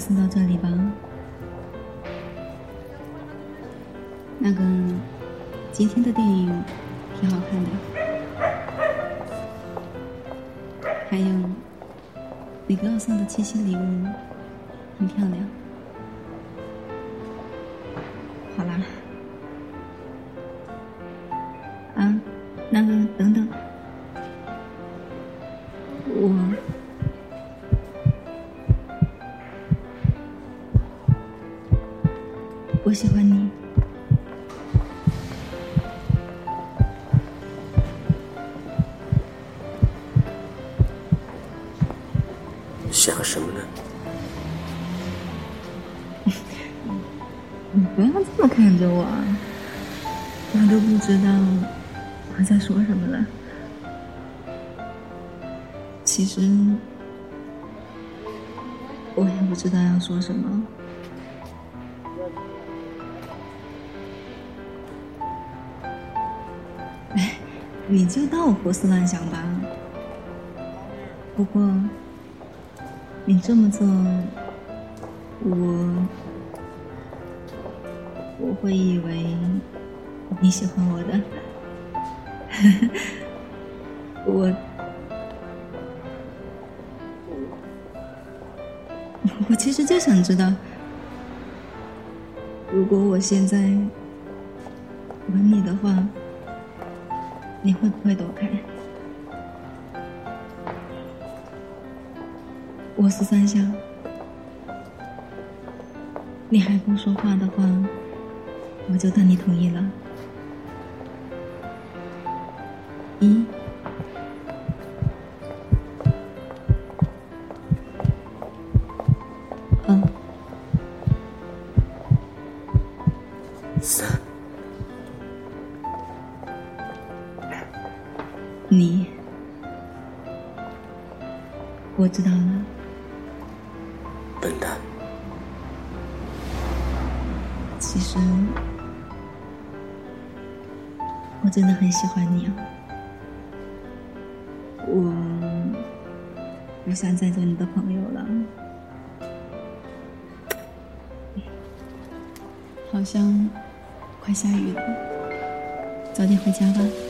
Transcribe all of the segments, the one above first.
送到这里吧。那个，今天的电影挺好看的，还有你给我送的七夕礼物很漂亮。好啦，啊，那个等等，我喜欢你，想什么呢？你不要这么看着我，我都不知道我在说什么了。其实我也不知道要说什么。你就当我胡思乱想吧。不过，你这么做，我我会以为你喜欢我的。我我其实就想知道，如果我现在吻你的话。你会不会躲开？我是三香，你还不说话的话，我就当你同意了。你，我知道了。笨蛋，其实我真的很喜欢你啊！我不想再做你的朋友了。好像快下雨了，早点回家吧。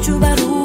Chubaru.